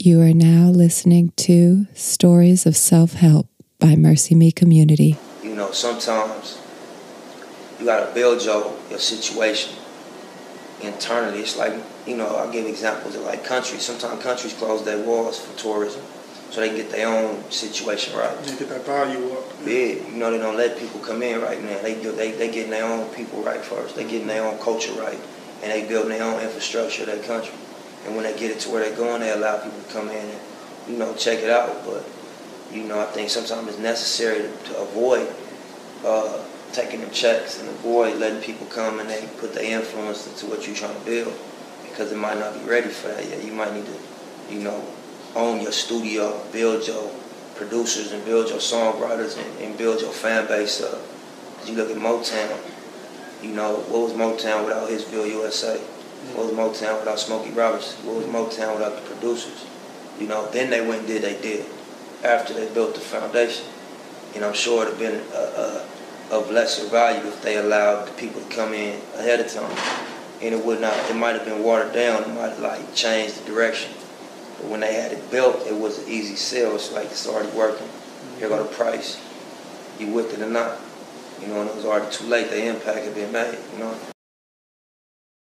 You are now listening to Stories of Self Help by Mercy Me Community. You know, sometimes you gotta build your, your situation internally. It's like, you know, I'll give examples of like countries. Sometimes countries close their walls for tourism so they can get their own situation right. They get that value up. Yeah, you know, they don't let people come in right now. They do, they, they getting their own people right first. They getting their own culture right. And they building their own infrastructure of their country. And when they get it to where they're going, they allow people to come in and, you know, check it out. But, you know, I think sometimes it's necessary to, to avoid uh, taking them checks and avoid letting people come and they put their influence into what you're trying to build because it might not be ready for that yet. You might need to, you know, own your studio, build your producers and build your songwriters and, and build your fan base up. Cause you look at Motown, you know, what was Motown without Hitsville USA? What was Motown without Smokey Robinson? What was Motown without the producers? You know, then they went and did they did after they built the foundation. And I'm sure it'd have been of lesser value if they allowed the people to come in ahead of time. And it would not, it might have been watered down, it might have like changed the direction. But when they had it built, it was an easy sell. It's like it's already working. Here go the price. You with it or not. You know, and it was already too late. The impact had been made, you know.